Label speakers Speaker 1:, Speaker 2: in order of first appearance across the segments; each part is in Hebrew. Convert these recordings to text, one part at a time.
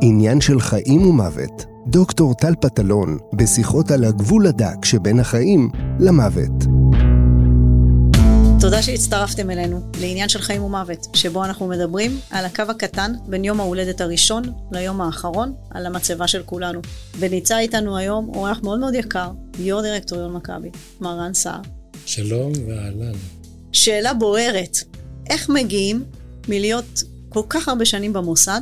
Speaker 1: עניין של חיים ומוות, דוקטור טל פטלון, בשיחות על הגבול הדק שבין החיים למוות.
Speaker 2: תודה שהצטרפתם אלינו לעניין של חיים ומוות, שבו אנחנו מדברים על הקו הקטן בין יום ההולדת הראשון ליום האחרון, על המצבה של כולנו. ונמצא איתנו היום אורח מאוד מאוד יקר, יו"ר דירקטוריון מכבי, מר רן סער.
Speaker 3: שלום ואהלן.
Speaker 2: שאלה בוערת, איך מגיעים מלהיות כל כך הרבה שנים במוסד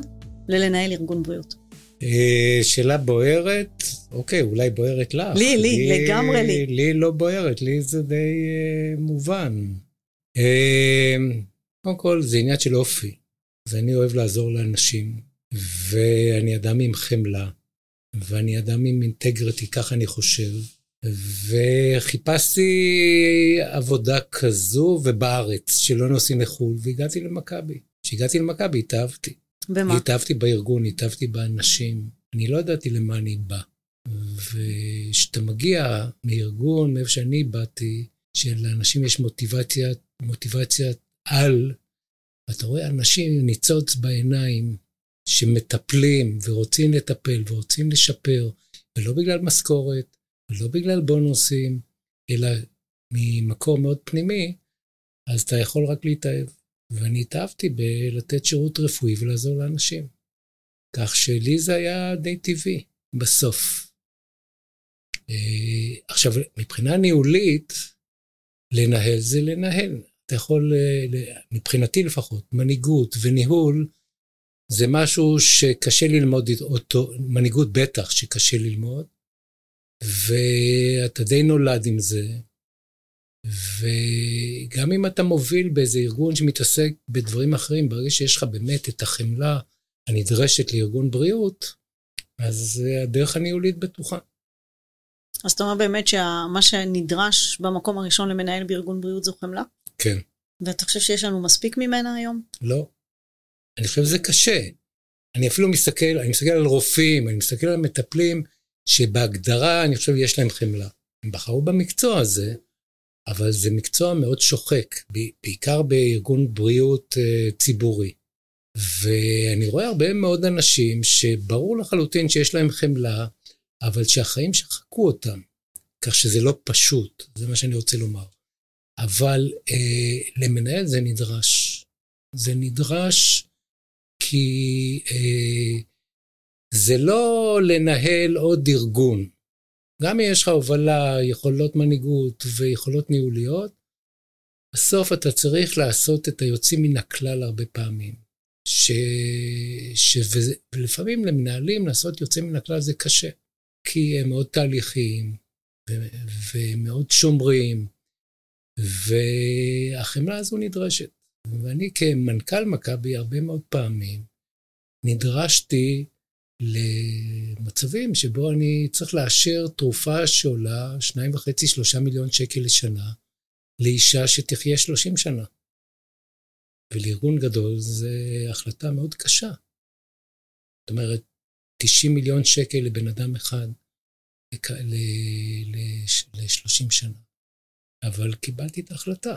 Speaker 2: ללנהל ארגון בריאות?
Speaker 3: אה, שאלה בוערת, אוקיי, אולי בוערת לך.
Speaker 2: לי, לי, לגמרי לי.
Speaker 3: לי לא בוערת, לי זה די אה, מובן. אה, קודם כל, זה עניין של אופי. אז אני אוהב לעזור לאנשים, ואני אדם עם חמלה, ואני אדם עם אינטגריטי, ככה אני חושב. וחיפשתי עבודה כזו ובארץ, שלא נוסעים לחו"ל, והגעתי למכבי. כשהגעתי למכבי התאהבתי.
Speaker 2: במה?
Speaker 3: התאהבתי בארגון, התאהבתי באנשים. אני לא ידעתי למה אני בא. וכשאתה מגיע מארגון, מאיפה שאני באתי, שלאנשים יש מוטיבציה, מוטיבציה על, ואתה רואה אנשים ניצוץ בעיניים שמטפלים ורוצים לטפל ורוצים לשפר, ולא בגלל משכורת, ולא בגלל בונוסים, אלא ממקום מאוד פנימי, אז אתה יכול רק להתאהב. ואני התאהבתי בלתת שירות רפואי ולעזור לאנשים. כך שלי זה היה די טבעי, בסוף. אה, עכשיו, מבחינה ניהולית, לנהל זה לנהל. אתה יכול, אה, מבחינתי לפחות, מנהיגות וניהול זה משהו שקשה ללמוד אותו, מנהיגות בטח שקשה ללמוד, ואתה די נולד עם זה. וגם אם אתה מוביל באיזה ארגון שמתעסק בדברים אחרים, ברגע שיש לך באמת את החמלה הנדרשת לארגון בריאות, אז הדרך הניהולית בטוחה.
Speaker 2: אז אתה אומר באמת שמה שנדרש במקום הראשון למנהל בארגון בריאות זו חמלה?
Speaker 3: כן.
Speaker 2: ואתה חושב שיש לנו מספיק ממנה היום?
Speaker 3: לא. אני חושב שזה קשה. אני אפילו מסתכל, אני מסתכל על רופאים, אני מסתכל על מטפלים, שבהגדרה אני חושב יש להם חמלה. הם בחרו במקצוע הזה, אבל זה מקצוע מאוד שוחק, בעיקר בארגון בריאות uh, ציבורי. ואני רואה הרבה מאוד אנשים שברור לחלוטין שיש להם חמלה, אבל שהחיים שחקו אותם, כך שזה לא פשוט, זה מה שאני רוצה לומר. אבל uh, למנהל זה נדרש. זה נדרש כי uh, זה לא לנהל עוד ארגון. גם אם יש לך הובלה, יכולות מנהיגות ויכולות ניהוליות, בסוף אתה צריך לעשות את היוצאים מן הכלל הרבה פעמים. ש... ש... ולפעמים למנהלים לעשות יוצאים מן הכלל זה קשה, כי הם מאוד תהליכיים ו... ומאוד שומרים, והחמלה הזו נדרשת. ואני כמנכ"ל מכבי הרבה מאוד פעמים נדרשתי למצבים שבו אני צריך לאשר תרופה שעולה שניים וחצי, שלושה מיליון שקל לשנה לאישה שתחיה שלושים שנה. ולארגון גדול זו החלטה מאוד קשה. זאת אומרת, 90 מיליון שקל לבן אדם אחד ל-30 שנה. אבל קיבלתי את ההחלטה,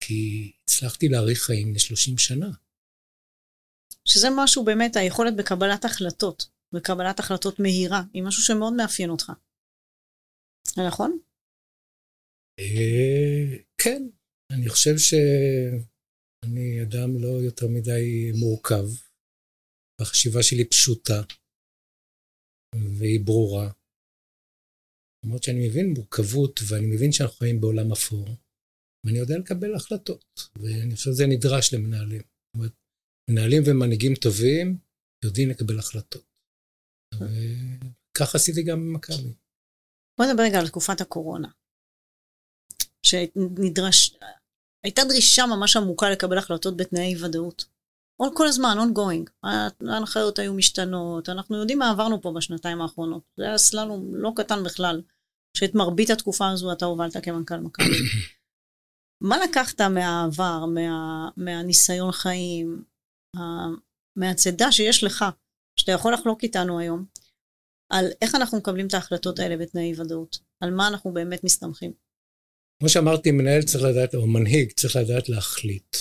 Speaker 3: כי הצלחתי להאריך חיים ל-30 שנה.
Speaker 2: שזה משהו באמת, היכולת בקבלת החלטות. וקבלת החלטות מהירה, היא משהו שמאוד מאפיין אותך. נכון?
Speaker 3: אה, כן, אני חושב שאני אדם לא יותר מדי מורכב, והחשיבה שלי פשוטה, והיא ברורה. למרות שאני מבין מורכבות, ואני מבין שאנחנו חיים בעולם אפור, ואני יודע לקבל החלטות, ואני חושב שזה נדרש למנהלים. זאת אומרת, מנהלים ומנהיגים טובים יודעים לקבל החלטות. וכך עשיתי גם במכבי.
Speaker 2: בוא נדבר רגע על תקופת הקורונה. שנדרש, הייתה דרישה ממש עמוקה לקבל החלטות בתנאי ודאות. כל הזמן, ongoing. ההנחיות היו משתנות, אנחנו יודעים מה עברנו פה בשנתיים האחרונות. זה היה סללום לא קטן בכלל, שאת מרבית התקופה הזו אתה הובלת כמנכ"ל מכבי. מה לקחת מהעבר, מה, מהניסיון חיים, מהצידה שיש לך שאתה יכול לחלוק איתנו היום, על איך אנחנו מקבלים את ההחלטות האלה בתנאי ודאות, על מה אנחנו באמת מסתמכים.
Speaker 3: כמו שאמרתי, מנהל צריך לדעת, או מנהיג צריך לדעת להחליט.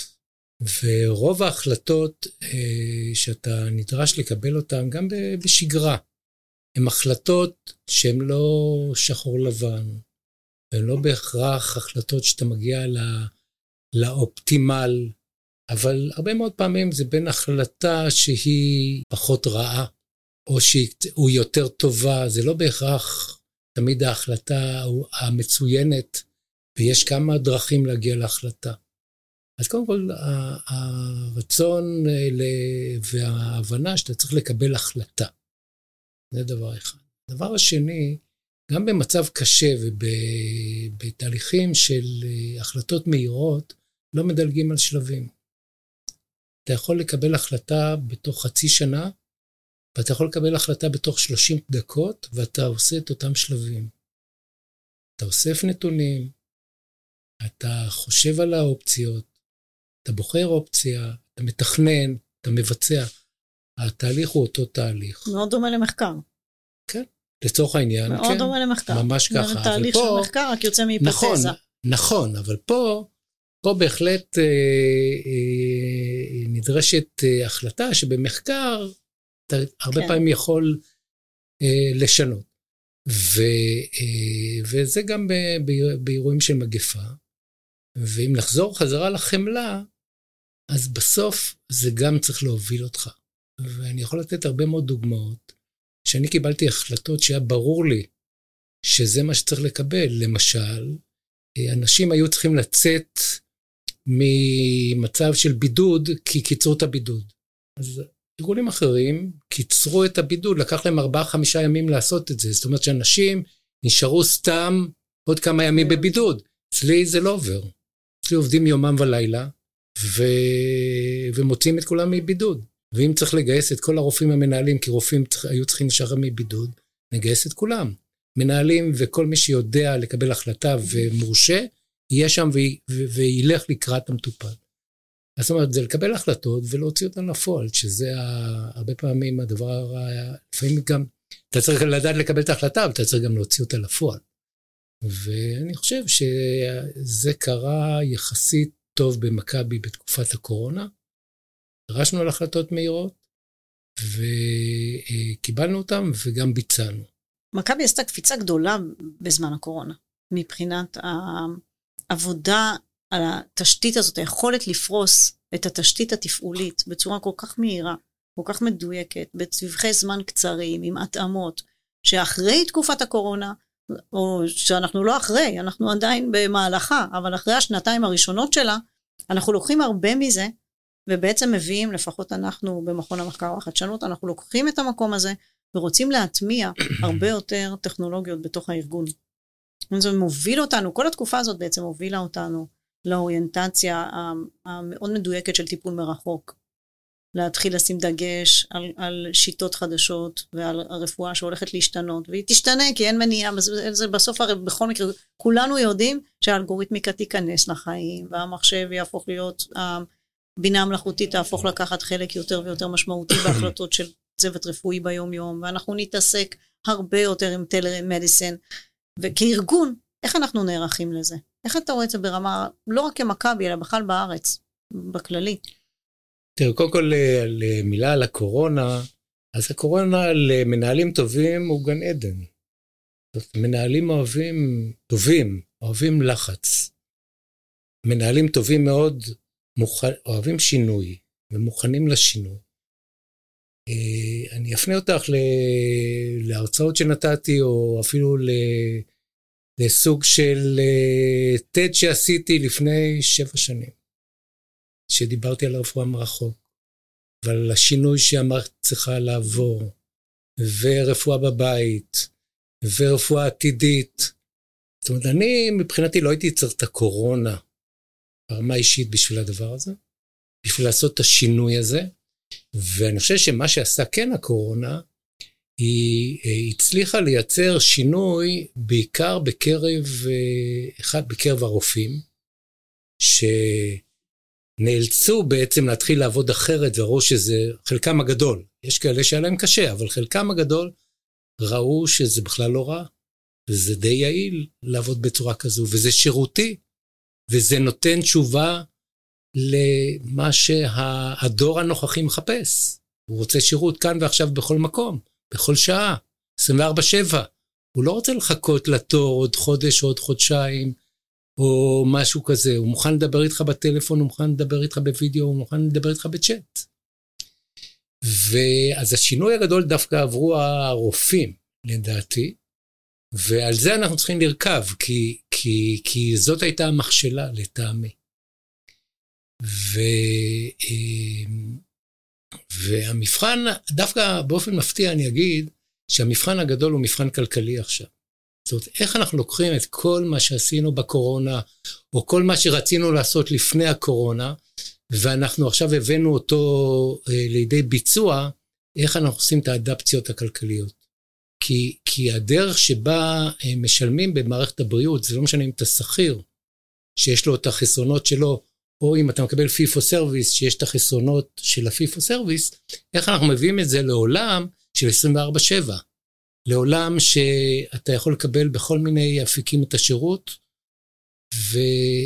Speaker 3: ורוב ההחלטות שאתה נדרש לקבל אותן, גם בשגרה, הן החלטות שהן לא שחור לבן, והן לא בהכרח החלטות שאתה מגיע לא, לאופטימל, אבל הרבה מאוד פעמים זה בין החלטה שהיא פחות רעה, או שהיא יותר טובה, זה לא בהכרח תמיד ההחלטה המצוינת, ויש כמה דרכים להגיע להחלטה. אז קודם כל, הרצון וההבנה שאתה צריך לקבל החלטה. זה דבר אחד. הדבר השני, גם במצב קשה ובתהליכים של אה, החלטות מהירות, לא מדלגים על שלבים. אתה יכול לקבל החלטה בתוך חצי שנה, ואתה יכול לקבל החלטה בתוך 30 דקות, ואתה עושה את אותם שלבים. אתה אוסף נתונים, אתה חושב על האופציות, אתה בוחר אופציה, אתה מתכנן, אתה מבצע. התהליך הוא אותו תהליך.
Speaker 2: מאוד דומה למחקר.
Speaker 3: כן, לצורך העניין,
Speaker 2: מאוד כן. מאוד דומה למחקר.
Speaker 3: ממש ככה.
Speaker 2: זה תהליך של מחקר, רק יוצא מהיפותזה.
Speaker 3: נכון, נכון, אבל פה, פה בהחלט אה, אה, נדרשת אה, החלטה שבמחקר אתה הרבה כן. פעמים יכול אה, לשנות. ו, אה, וזה גם באירועים של מגפה. ואם נחזור חזרה לחמלה, אז בסוף זה גם צריך להוביל אותך. ואני יכול לתת הרבה מאוד דוגמאות, שאני קיבלתי החלטות שהיה ברור לי שזה מה שצריך לקבל. למשל, אנשים היו צריכים לצאת ממצב של בידוד, כי קיצרו את הבידוד. אז ארגונים אחרים קיצרו את הבידוד, לקח להם ארבעה, חמישה ימים לעשות את זה. זאת אומרת שאנשים נשארו סתם עוד כמה ימים בבידוד. אצלי זה לא עובר. אצלי עובדים יומם ולילה, ו... ומוציאים את כולם מבידוד. ואם צריך לגייס את כל הרופאים המנהלים, כי רופאים היו צריכים לשחרר מבידוד, נגייס את כולם. מנהלים וכל מי שיודע לקבל החלטה ומורשה, יהיה שם. וילך לקראת המטופל. זאת אומרת, זה לקבל החלטות ולהוציא אותן לפועל, שזה הרבה פעמים הדבר, לפעמים גם, אתה צריך לדעת לקבל את ההחלטה, אבל אתה צריך גם להוציא אותה לפועל. ואני חושב שזה קרה יחסית טוב במכבי בתקופת הקורונה. דרשנו על החלטות מהירות, וקיבלנו אותן וגם ביצענו.
Speaker 2: מכבי עשתה קפיצה גדולה בזמן הקורונה, מבחינת העבודה על התשתית הזאת, היכולת לפרוס את התשתית התפעולית בצורה כל כך מהירה, כל כך מדויקת, בצווחי זמן קצרים, עם התאמות, שאחרי תקופת הקורונה, או שאנחנו לא אחרי, אנחנו עדיין במהלכה, אבל אחרי השנתיים הראשונות שלה, אנחנו לוקחים הרבה מזה, ובעצם מביאים, לפחות אנחנו במכון המחקר והחדשנות, אנחנו לוקחים את המקום הזה ורוצים להטמיע הרבה יותר טכנולוגיות בתוך הארגון. זה מוביל אותנו, כל התקופה הזאת בעצם הובילה אותנו לאוריינטציה המאוד מדויקת של טיפול מרחוק. להתחיל לשים דגש על, על שיטות חדשות ועל הרפואה שהולכת להשתנות, והיא תשתנה כי אין מניעה, זה בסוף הרי בכל מקרה, כולנו יודעים שהאלגוריתמיקה תיכנס לחיים, והמחשב יהפוך להיות, הבינה המלאכותית תהפוך לקחת חלק יותר ויותר משמעותי בהחלטות של צוות רפואי ביום יום, ואנחנו נתעסק הרבה יותר עם טלמדיסן, וכארגון, איך אנחנו נערכים לזה? איך אתה רואה את זה ברמה, לא רק כמכבי, אלא בכלל בארץ, בכללי?
Speaker 3: תראו, קודם כל מילה על הקורונה, אז הקורונה למנהלים טובים הוא גן עדן. זאת מנהלים אוהבים, טובים, אוהבים לחץ. מנהלים טובים מאוד, מוכ... אוהבים שינוי, ומוכנים לשינוי. אה, אני אפנה אותך. להרצאות שנתתי, או אפילו. לסוג של TED אה, שעשיתי לפני שבע שנים. שדיברתי על הרפואה מרחוק, ועל השינוי שהמערכת צריכה לעבור, ורפואה בבית, ורפואה עתידית. זאת אומרת, אני מבחינתי לא הייתי צריך את הקורונה ברמה אישית בשביל הדבר הזה, בשביל לעשות את השינוי הזה, ואני חושב שמה שעשה כן הקורונה, היא, היא הצליחה לייצר שינוי בעיקר בקרב, אה, אחד, בקרב הרופאים, ש... נאלצו בעצם להתחיל לעבוד אחרת וראו שזה, חלקם הגדול, יש כאלה שהיה להם קשה, אבל חלקם הגדול ראו שזה בכלל לא רע, וזה די יעיל לעבוד בצורה כזו, וזה שירותי, וזה נותן תשובה למה שהדור הנוכחי מחפש. הוא רוצה שירות כאן ועכשיו בכל מקום, בכל שעה, 24-7. הוא לא רוצה לחכות לתור עוד חודש או עוד חודשיים, או משהו כזה. הוא מוכן לדבר איתך בטלפון, הוא מוכן לדבר איתך בווידאו, הוא מוכן לדבר איתך בצ'אט. ואז השינוי הגדול דווקא עברו הרופאים, לדעתי, ועל זה אנחנו צריכים לרכב, כי, כי, כי זאת הייתה המכשלה לטעמי. ו, אמ, והמבחן, דווקא באופן מפתיע אני אגיד, שהמבחן הגדול הוא מבחן כלכלי עכשיו. זאת אומרת, איך אנחנו לוקחים את כל מה שעשינו בקורונה, או כל מה שרצינו לעשות לפני הקורונה, ואנחנו עכשיו הבאנו אותו אה, לידי ביצוע, איך אנחנו עושים את האדפטציות הכלכליות. כי, כי הדרך שבה אה, משלמים במערכת הבריאות, זה לא משנה אם אתה שכיר, שיש לו את החסרונות שלו, או אם אתה מקבל fee for service, שיש את החסרונות של ה fee for service, איך אנחנו מביאים את זה לעולם של 24-7. לעולם שאתה יכול לקבל בכל מיני אפיקים את השירות, ו...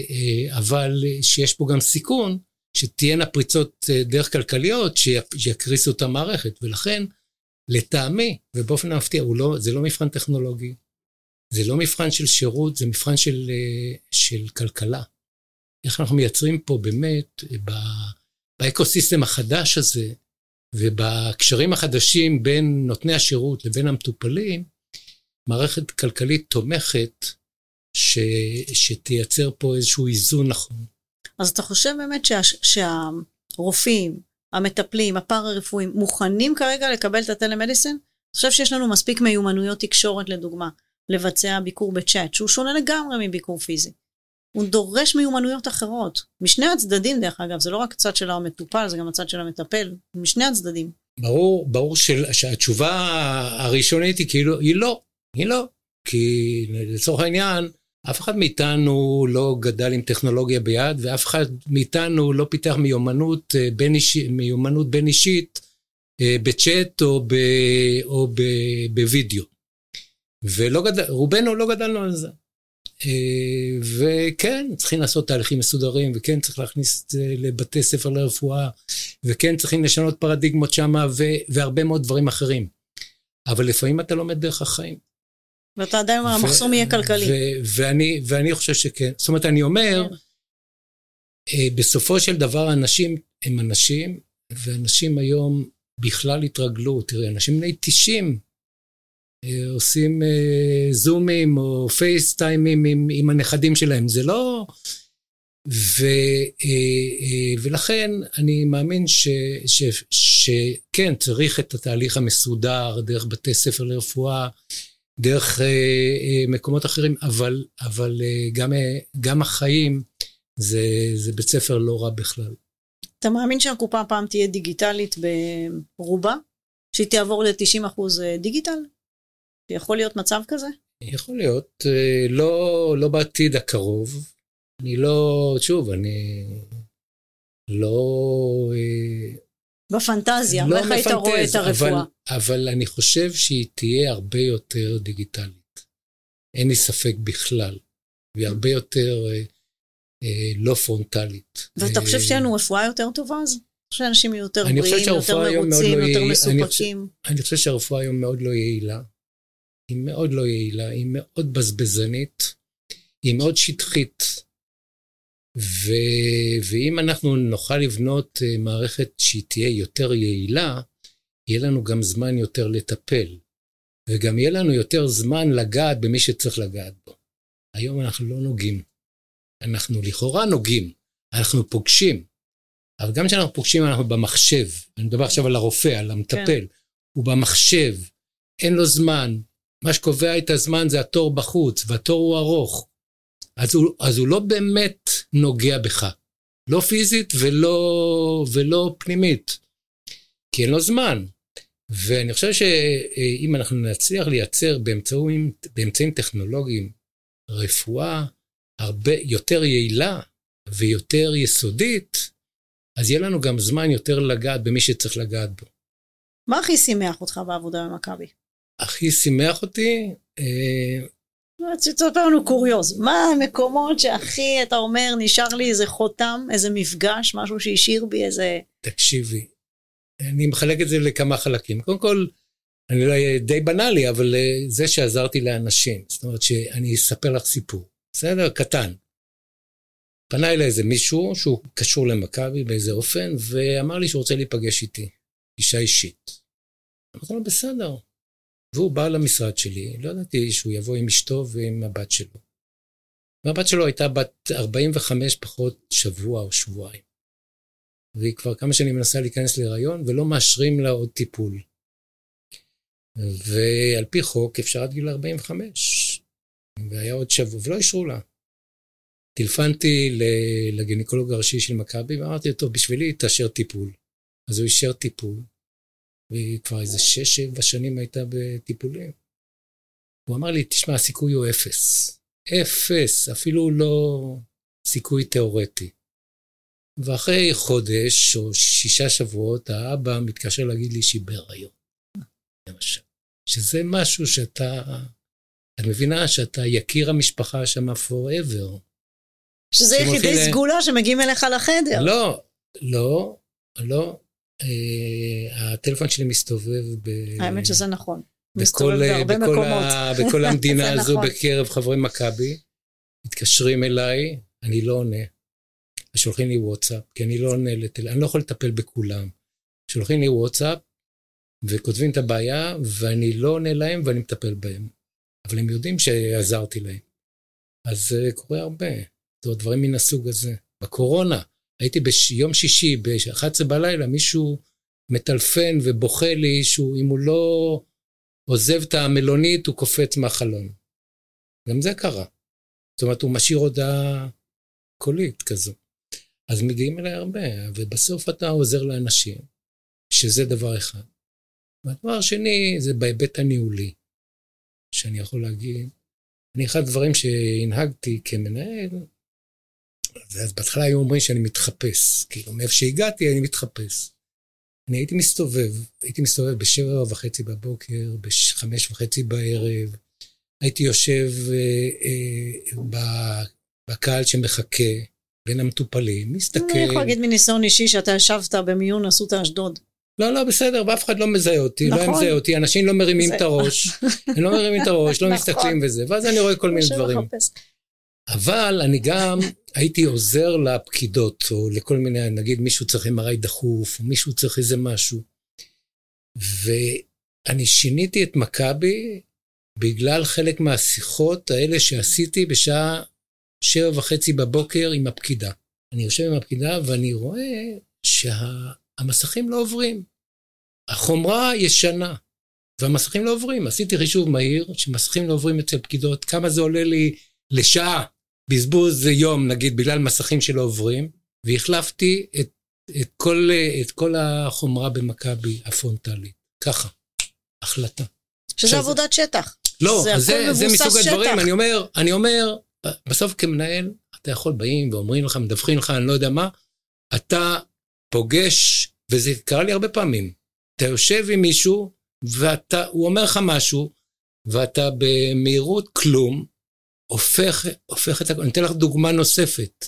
Speaker 3: אה, אבל שיש פה גם סיכון שתהיינה פריצות אה, דרך כלכליות שיקריסו את המערכת, ולכן לטעמי, ובאופן המפתיע, לא, זה לא מבחן טכנולוגי, זה לא מבחן של שירות, זה מבחן של, אה, של כלכלה. איך אנחנו מייצרים פה באמת, באקוסיסטם החדש הזה, ובקשרים החדשים בין נותני השירות לבין המטופלים, מערכת כלכלית תומכת ש, שתייצר פה איזשהו איזון נכון.
Speaker 2: אז אתה חושב באמת שה, שהרופאים, המטפלים, הפארה-רפואיים, מוכנים כרגע לקבל את הטלמדיסין? אני חושב שיש לנו מספיק מיומנויות תקשורת לדוגמה, לבצע ביקור בצ'אט, שהוא שונה לגמרי מביקור פיזי. הוא דורש מיומנויות אחרות, משני הצדדים דרך אגב, זה לא רק הצד של המטופל, זה גם הצד של המטפל, משני הצדדים.
Speaker 3: ברור, ברור של, שהתשובה הראשונית היא כאילו, היא לא, היא לא. כי לצורך העניין, אף אחד מאיתנו לא גדל עם טכנולוגיה ביד, ואף אחד מאיתנו לא פיתח מיומנות אה, בין, אישי, מיומנות בין אישית אה, בצ'אט או, ב, או ב, בווידאו. ולא גדל, רובנו לא גדלנו על זה. אה, וכן, צריכים לעשות תהליכים מסודרים, וכן צריך להכניס את זה לבתי ספר לרפואה, וכן צריכים לשנות פרדיגמות שם, והרבה מאוד דברים אחרים. אבל לפעמים אתה לומד דרך החיים.
Speaker 2: ואתה עדיין אומר, המחסום יהיה כלכלי.
Speaker 3: ואני, ואני חושב שכן. זאת אומרת, אני אומר, כן. אה, בסופו של דבר אנשים הם אנשים, ואנשים היום בכלל התרגלו. תראה, אנשים בני 90 אה, עושים אה, זומים או פייסטיימים עם, עם הנכדים שלהם. זה לא... ו, ולכן אני מאמין ש, ש, שכן, צריך את התהליך המסודר דרך בתי ספר לרפואה, דרך אה, אה, מקומות אחרים, אבל, אבל אה, גם, אה, גם החיים זה, זה בית ספר לא רע בכלל.
Speaker 2: אתה מאמין שהקופה פעם תהיה דיגיטלית ברובה? שהיא תעבור ל-90% אה, דיגיטל? יכול להיות מצב כזה?
Speaker 3: יכול להיות, אה, לא, לא בעתיד הקרוב. אני לא, שוב, אני לא... אה,
Speaker 2: בפנטזיה, לא איך היית רואה את הרפואה? אבל,
Speaker 3: אבל אני חושב שהיא תהיה הרבה יותר דיגיטלית. אין לי ספק בכלל. והיא הרבה יותר אה, אה, לא פרונטלית.
Speaker 2: ואתה חושב שתהיה לנו רפואה יותר טובה אז? חושב שאנשים יהיו יותר בריאים, יותר מרוצים, לא יותר מסופקים.
Speaker 3: אני, אני חושב שהרפואה היום מאוד לא יעילה. היא מאוד לא יעילה, היא מאוד בזבזנית, היא מאוד שטחית. ו... ואם אנחנו נוכל לבנות אה, מערכת שהיא תהיה יותר יעילה, יהיה לנו גם זמן יותר לטפל, וגם יהיה לנו יותר זמן לגעת במי שצריך לגעת בו. היום אנחנו לא נוגעים. אנחנו לכאורה נוגעים, אנחנו פוגשים, אבל גם כשאנחנו פוגשים אנחנו במחשב, אני מדבר עכשיו על הרופא, על המטפל, כן. הוא במחשב, אין לו זמן, מה שקובע את הזמן זה התור בחוץ, והתור הוא ארוך. אז הוא, אז הוא לא באמת נוגע בך. לא פיזית ולא, ולא פנימית. כי אין לו זמן. ואני חושב שאם אנחנו נצליח לייצר באמצעים, באמצעים טכנולוגיים רפואה הרבה יותר יעילה ויותר יסודית, אז יהיה לנו גם זמן יותר לגעת במי שצריך לגעת בו.
Speaker 2: מה הכי שימח אותך בעבודה במכבי?
Speaker 3: הכי שימח אותי, אה,
Speaker 2: תספר לנו קוריוז, מה המקומות שהכי, אתה אומר, נשאר לי איזה חותם, איזה מפגש, משהו שהשאיר בי איזה...
Speaker 3: תקשיבי, אני מחלק את זה לכמה חלקים. קודם כל, אני לא אהיה די בנאלי, אבל אה, זה שעזרתי לאנשים. זאת אומרת שאני אספר לך סיפור, בסדר? קטן. פנה אליי איזה מישהו שהוא קשור למכבי באיזה אופן, ואמר לי שהוא רוצה להיפגש איתי, אישה אישית. אמרתי לו, בסדר. והוא בא למשרד שלי, לא ידעתי שהוא יבוא עם אשתו ועם הבת שלו. והבת שלו הייתה בת 45 פחות שבוע או שבועיים. והיא כבר כמה שנים מנסה להיכנס להיריון, ולא מאשרים לה עוד טיפול. ועל פי חוק אפשר עד גיל 45. והיה עוד שבוע, ולא אישרו לה. טלפנתי לגניקולוג הראשי של מכבי, ואמרתי לו, טוב, בשבילי תאשר טיפול. אז הוא אישר טיפול, והיא כבר איזה שש, שבע שנים הייתה בטיפולים. הוא אמר לי, תשמע, הסיכוי הוא אפס. אפס, אפילו לא סיכוי תיאורטי. ואחרי חודש או שישה שבועות, האבא מתקשר להגיד לי שהיא בהיריון. למשל. שזה משהו שאתה, את מבינה שאתה יקיר המשפחה שם forever.
Speaker 2: שזה יחידי. סגולה שמגיעים אליך לחדר.
Speaker 3: לא, לא, לא. אה, הטלפון שלי מסתובב ב...
Speaker 2: האמת שזה נכון.
Speaker 3: בכל, בכל, בכל, ה, בכל המדינה הזו נכון. בקרב חברי מכבי. מתקשרים אליי, אני לא עונה. שולחים לי וואטסאפ, כי אני לא עונה לטל... אני לא יכול לטפל בכולם. שולחים לי וואטסאפ, וכותבים את הבעיה, ואני לא עונה להם ואני מטפל בהם. אבל הם יודעים שעזרתי להם. אז זה קורה הרבה. זאת אומרת, דברים מן הסוג הזה. בקורונה, הייתי ביום שישי, ב-11 בלילה, מישהו מטלפן ובוכה לי שהוא, אם הוא לא עוזב את המלונית, הוא קופץ מהחלון. גם זה קרה. זאת אומרת, הוא משאיר הודעה קולית כזו. אז מגיעים אליי הרבה, ובסוף אתה עוזר לאנשים, שזה דבר אחד. והדבר השני זה בהיבט הניהולי, שאני יכול להגיד, אני אחד הדברים שהנהגתי כמנהל, אז בהתחלה היו אומרים שאני מתחפש, כאילו מאיפה שהגעתי אני מתחפש. אני הייתי מסתובב, הייתי מסתובב בשבע וחצי בבוקר, בחמש וחצי בערב, הייתי יושב אה, אה, בקהל שמחכה בין המטופלים, מסתכל. אני
Speaker 2: יכול להגיד מניסיון אישי שאתה ישבת במיון אסותא אשדוד.
Speaker 3: לא, לא, בסדר, ואף אחד לא מזהה אותי, נכון. לא מזהה אותי, אנשים לא מרימים את הראש, הם לא מרימים את הראש, לא נכון. מסתכלים וזה, ואז אני רואה כל מיני דברים. אבל אני גם הייתי עוזר לפקידות, או לכל מיני, נגיד מישהו צריך MRI דחוף, או מישהו צריך איזה משהו. ואני שיניתי את מכבי בגלל חלק מהשיחות האלה שעשיתי בשעה שבע וחצי בבוקר עם הפקידה. אני יושב עם הפקידה ואני רואה שהמסכים שה... לא עוברים. החומרה ישנה, והמסכים לא עוברים. עשיתי חישוב מהיר, שמסכים לא עוברים אצל פקידות, כמה זה עולה לי לשעה, בזבוז יום, נגיד, בגלל מסכים שלא עוברים, והחלפתי את, את, כל, את כל החומרה במכבי הפרונטלית. ככה, החלטה.
Speaker 2: שזה עכשיו, עבודת שטח.
Speaker 3: לא, זה, זה, זה מסוג שטח. הדברים, אני אומר, אני אומר, בסוף כמנהל, אתה יכול, באים ואומרים לך, מדווחים לך, אני לא יודע מה, אתה פוגש, וזה קרה לי הרבה פעמים, אתה יושב עם מישהו, והוא אומר לך משהו, ואתה במהירות כלום, הופך, הופך את הכל. אני אתן לך דוגמה נוספת,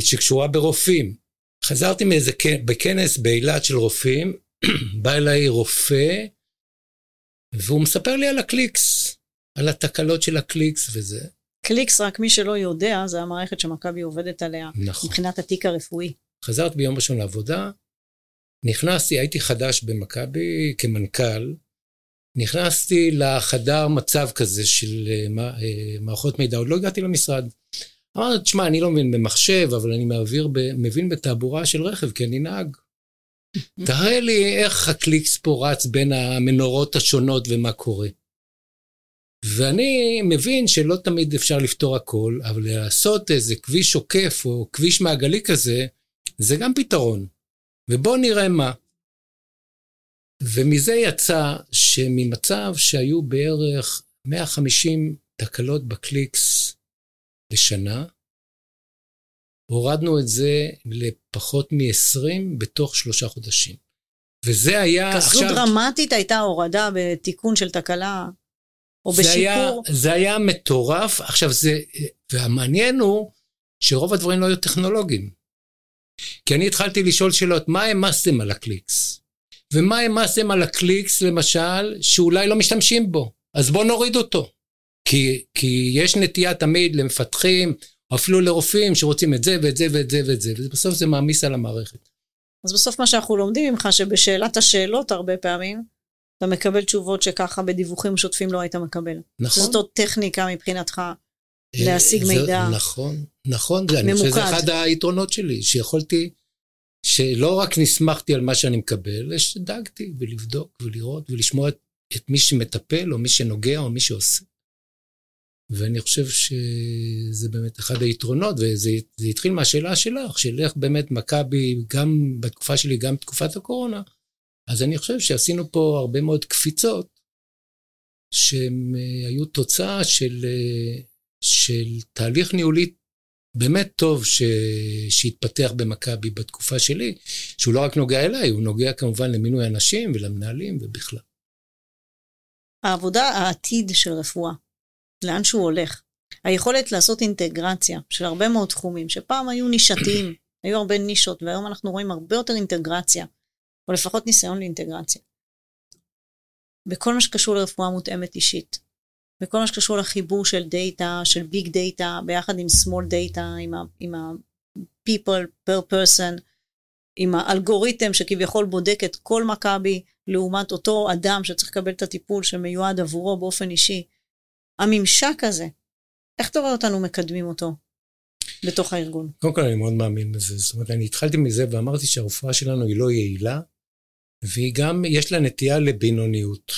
Speaker 3: שקשורה ברופאים. חזרתי מאיזה בכנס באילת של רופאים, בא אליי רופא, והוא מספר לי על הקליקס, על התקלות של הקליקס וזה.
Speaker 2: קליקס, רק מי שלא יודע, זה המערכת שמכבי עובדת עליה, נכון. מבחינת התיק הרפואי.
Speaker 3: חזרת ביום ראשון לעבודה, נכנסתי, הייתי חדש במכבי כמנכ"ל, נכנסתי לחדר מצב כזה של אה, אה, מערכות מידע, עוד לא הגעתי למשרד. אמרתי, תשמע, אני לא מבין במחשב, אבל אני מעביר, ב, מבין בתעבורה של רכב, כי אני נהג. תראה לי איך הקליקס פה רץ בין המנורות השונות ומה קורה. ואני מבין שלא תמיד אפשר לפתור הכל, אבל לעשות איזה כביש עוקף או כביש מעגלי כזה, זה גם פתרון. ובואו נראה מה. ומזה יצא שממצב שהיו בערך 150 תקלות בקליקס לשנה, הורדנו את זה לפחות מ-20 בתוך שלושה חודשים. וזה היה
Speaker 2: כזו עכשיו... כזו דרמטית הייתה הורדה בתיקון של תקלה או
Speaker 3: זה היה,
Speaker 2: בשיפור.
Speaker 3: זה היה מטורף. עכשיו זה, והמעניין הוא שרוב הדברים לא היו טכנולוגיים. כי אני התחלתי לשאול שאלות, מה העמסתם על הקליקס? ומה העמסתם על הקליקס, למשל, שאולי לא משתמשים בו? אז בואו נוריד אותו. כי, כי יש נטייה תמיד למפתחים, או אפילו לרופאים שרוצים את זה ואת זה ואת זה ואת זה, ובסוף זה מעמיס על המערכת.
Speaker 2: אז בסוף מה שאנחנו לומדים ממך, שבשאלת השאלות הרבה פעמים, אתה מקבל תשובות שככה בדיווחים שוטפים לא היית מקבל.
Speaker 3: נכון?
Speaker 2: זאת עוד טכניקה מבחינתך להשיג
Speaker 3: זה-
Speaker 2: מידע.
Speaker 3: נכון, נכון. זה- אני חושב שזה
Speaker 2: ממוקד.
Speaker 3: אחד היתרונות שלי, שיכולתי, שלא רק נסמכתי על מה שאני מקבל, אלא שדאגתי ולבדוק ולראות ולשמוע את, את מי שמטפל, או מי שנוגע, או מי שעושה. ואני חושב שזה באמת אחד היתרונות, וזה זה התחיל מהשאלה שלך, של איך באמת מכבי, גם בתקופה שלי, גם בתקופת הקורונה, אז אני חושב שעשינו פה הרבה מאוד קפיצות, שהן אה, היו תוצאה של, אה, של תהליך ניהולי באמת טוב ש... שהתפתח במכבי בתקופה שלי, שהוא לא רק נוגע אליי, הוא נוגע כמובן למינוי אנשים ולמנהלים ובכלל.
Speaker 2: העבודה, העתיד של רפואה, לאן שהוא הולך, היכולת לעשות אינטגרציה של הרבה מאוד תחומים, שפעם היו נישתיים, היו הרבה נישות, והיום אנחנו רואים הרבה יותר אינטגרציה, או לפחות ניסיון לאינטגרציה. בכל מה שקשור לרפואה מותאמת אישית, בכל מה שקשור לחיבור של דאטה, של big data, ביחד עם small data, עם ה- עם ה-people per person, עם האלגוריתם שכביכול בודק את כל מכבי, לעומת אותו אדם שצריך לקבל את הטיפול שמיועד עבורו באופן אישי. הממשק הזה, איך אתה רואה אותנו מקדמים אותו בתוך הארגון?
Speaker 3: קודם כל אני מאוד מאמין בזה, זאת אומרת, אני התחלתי מזה ואמרתי שהרפואה שלנו היא לא יעילה, והיא גם, יש לה נטייה לבינוניות.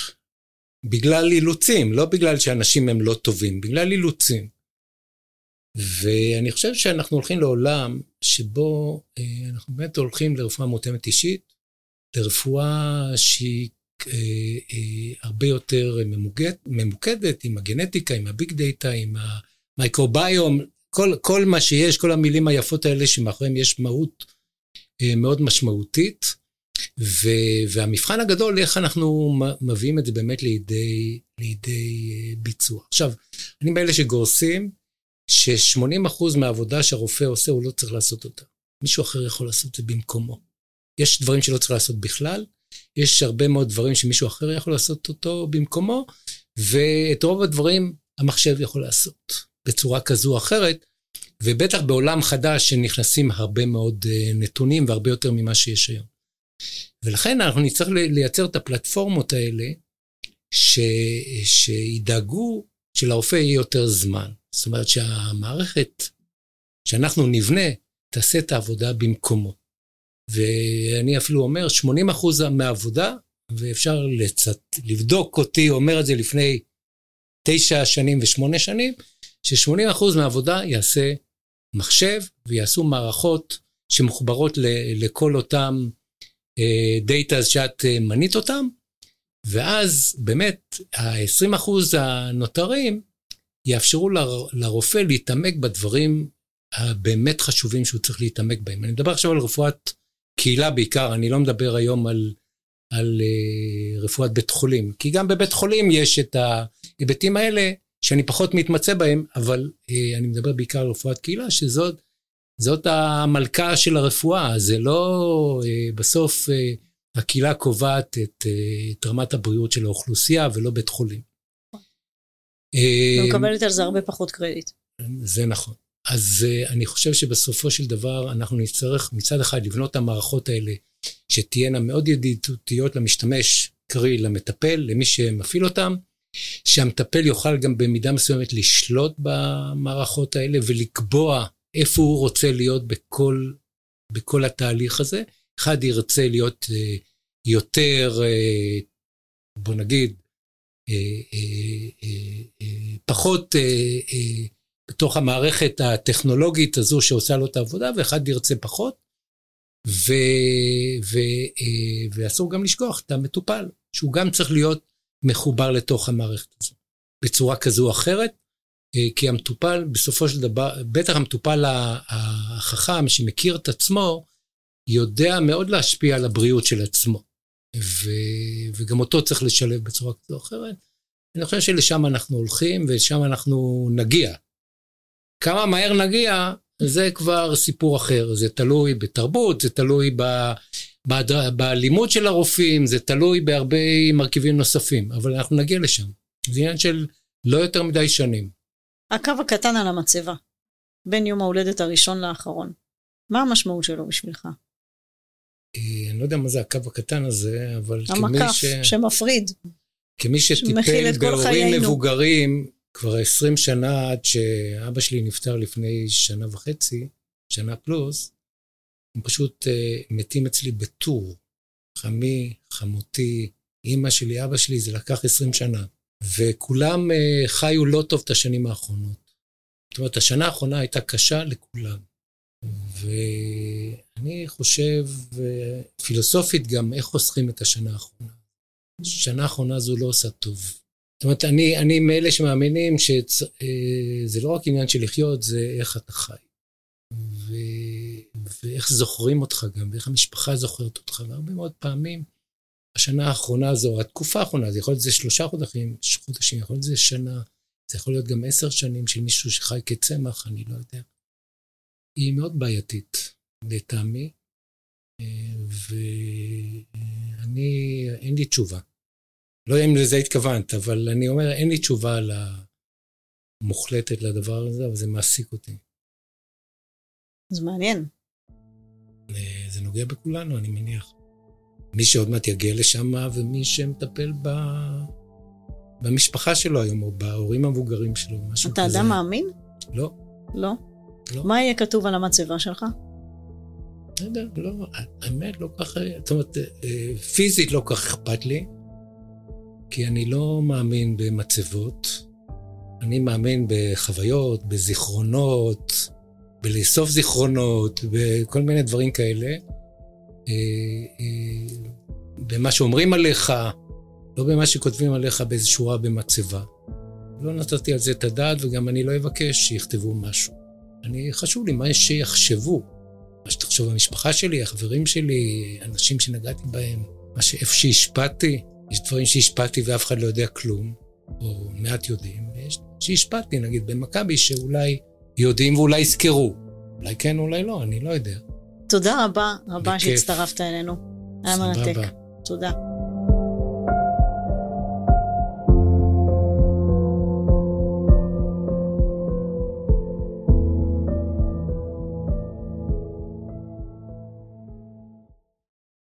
Speaker 3: בגלל אילוצים, לא בגלל שאנשים הם לא טובים, בגלל אילוצים. ואני חושב שאנחנו הולכים לעולם שבו אה, אנחנו באמת הולכים לרפואה מותאמת אישית, לרפואה שהיא אה, אה, הרבה יותר ממוקד, ממוקדת עם הגנטיקה, עם הביג דאטה, עם המייקרוביום, כל, כל מה שיש, כל המילים היפות האלה שמאחוריהם יש מהות אה, מאוד משמעותית. ו, והמבחן הגדול, איך אנחנו מביאים את זה באמת לידי, לידי אה, ביצוע. עכשיו, אני מאלה שגורסים ש-80% מהעבודה שהרופא עושה, הוא לא צריך לעשות אותה. מישהו אחר יכול לעשות את זה במקומו. יש דברים שלא צריך לעשות בכלל, יש הרבה מאוד דברים שמישהו אחר יכול לעשות אותו במקומו, ואת רוב הדברים המחשב יכול לעשות בצורה כזו או אחרת, ובטח בעולם חדש שנכנסים הרבה מאוד אה, נתונים והרבה יותר ממה שיש היום. ולכן אנחנו נצטרך לייצר את הפלטפורמות האלה, ש... שידאגו שלרופא יהיה יותר זמן. זאת אומרת שהמערכת שאנחנו נבנה, תעשה את העבודה במקומו. ואני אפילו אומר, 80% מהעבודה, ואפשר לצט... לבדוק אותי, אומר את זה לפני תשע שנים ושמונה שנים, ש-80% מהעבודה יעשה מחשב ויעשו מערכות שמחוברות ל- לכל אותם דאטה שאת אה, מנית אותם, ואז באמת ה-20% הנותרים יאפשרו לר- לרופא להתעמק בדברים הבאמת חשובים שהוא צריך להתעמק בהם. אני מדבר עכשיו על רפואת קהילה בעיקר, אני לא מדבר היום על, על uh, רפואת בית חולים, כי גם בבית חולים יש את ההיבטים האלה שאני פחות מתמצא בהם, אבל אני מדבר בעיקר על רפואת קהילה, שזאת זאת המלכה של הרפואה, זה לא uh, בסוף uh, הקהילה קובעת את, uh, את רמת הבריאות של האוכלוסייה ולא בית חולים.
Speaker 2: ומקבלת על זה הרבה פחות קרדיט.
Speaker 3: זה נכון. אז אני חושב שבסופו של דבר אנחנו נצטרך מצד אחד לבנות את המערכות האלה שתהיינה מאוד ידידותיות למשתמש, קרי למטפל, למי שמפעיל אותם, שהמטפל יוכל גם במידה מסוימת לשלוט במערכות האלה ולקבוע איפה הוא רוצה להיות בכל, בכל התהליך הזה. אחד ירצה להיות uh, יותר, uh, בוא נגיד, uh, פחות בתוך המערכת הטכנולוגית הזו שעושה לו את העבודה, ואחד ירצה פחות. ו, ו, ואסור גם לשכוח את המטופל, שהוא גם צריך להיות מחובר לתוך המערכת הזו, בצורה כזו או אחרת. כי המטופל, בסופו של דבר, בטח המטופל החכם שמכיר את עצמו, יודע מאוד להשפיע על הבריאות של עצמו. ו, וגם אותו צריך לשלב בצורה כזו או אחרת. אני חושב שלשם אנחנו הולכים ולשם אנחנו נגיע. כמה מהר נגיע, זה כבר סיפור אחר. זה תלוי בתרבות, זה תלוי ב... בלימוד של הרופאים, זה תלוי בהרבה מרכיבים נוספים, אבל אנחנו נגיע לשם. זה עניין של לא יותר מדי שנים.
Speaker 2: הקו הקטן על המצבה, בין יום ההולדת הראשון לאחרון, מה המשמעות שלו בשבילך?
Speaker 3: אה, אני לא יודע מה זה הקו הקטן הזה, אבל
Speaker 2: כמי ש... המקף שמפריד.
Speaker 3: כמי שטיפל בהורים מבוגרים כבר 20 שנה עד שאבא שלי נפטר לפני שנה וחצי, שנה פלוס, הם פשוט uh, מתים אצלי בטור. חמי, חמותי, אימא שלי, אבא שלי, זה לקח 20 שנה. וכולם uh, חיו לא טוב את השנים האחרונות. זאת אומרת, השנה האחרונה הייתה קשה לכולם. ואני חושב, uh, פילוסופית גם, איך חוסכים את השנה האחרונה. השנה האחרונה הזו לא עושה טוב. זאת אומרת, אני, אני מאלה שמאמינים שזה לא רק עניין של לחיות, זה איך אתה חי. ו... ואיך זוכרים אותך גם, ואיך המשפחה זוכרת אותך, והרבה מאוד פעמים, השנה האחרונה הזו, התקופה האחרונה, זה יכול להיות זה שלושה חודשים, חודשים, יכול להיות זה שנה, זה יכול להיות גם עשר שנים של מישהו שחי כצמח, אני לא יודע. היא מאוד בעייתית, לטעמי, ואני, אין לי תשובה. לא יודע אם לזה התכוונת, אבל אני אומר, אין לי תשובה מוחלטת לדבר הזה, אבל זה מעסיק אותי.
Speaker 2: זה מעניין.
Speaker 3: זה נוגע בכולנו, אני מניח. מי שעוד מעט יגיע לשם, ומי שמטפל ב... במשפחה שלו היום, או בהורים המבוגרים שלו, משהו
Speaker 2: אתה
Speaker 3: כזה.
Speaker 2: אתה אדם מאמין?
Speaker 3: לא.
Speaker 2: לא? לא. מה יהיה כתוב על המצבה שלך?
Speaker 3: לא יודע, לא, האמת לא ככה, זאת אומרת, אה, פיזית לא כך אכפת לי, כי אני לא מאמין במצבות, אני מאמין בחוויות, בזיכרונות, בלאסוף זיכרונות, וכל מיני דברים כאלה. אה, אה, במה שאומרים עליך, לא במה שכותבים עליך באיזו שורה במצבה. לא נתתי על זה את הדעת, וגם אני לא אבקש שיכתבו משהו. אני, חשוב לי מה שיחשבו. מה שתחשוב המשפחה שלי, החברים שלי, אנשים שנגעתי בהם, מה שאיפה שהשפעתי, יש דברים שהשפעתי ואף אחד לא יודע כלום, או מעט יודעים, ויש שהשפעתי, נגיד במכבי, שאולי יודעים ואולי יזכרו. אולי כן, אולי לא, אני לא יודע.
Speaker 2: תודה רבה, רבה שהצטרפת אלינו. היה מרתק. תודה.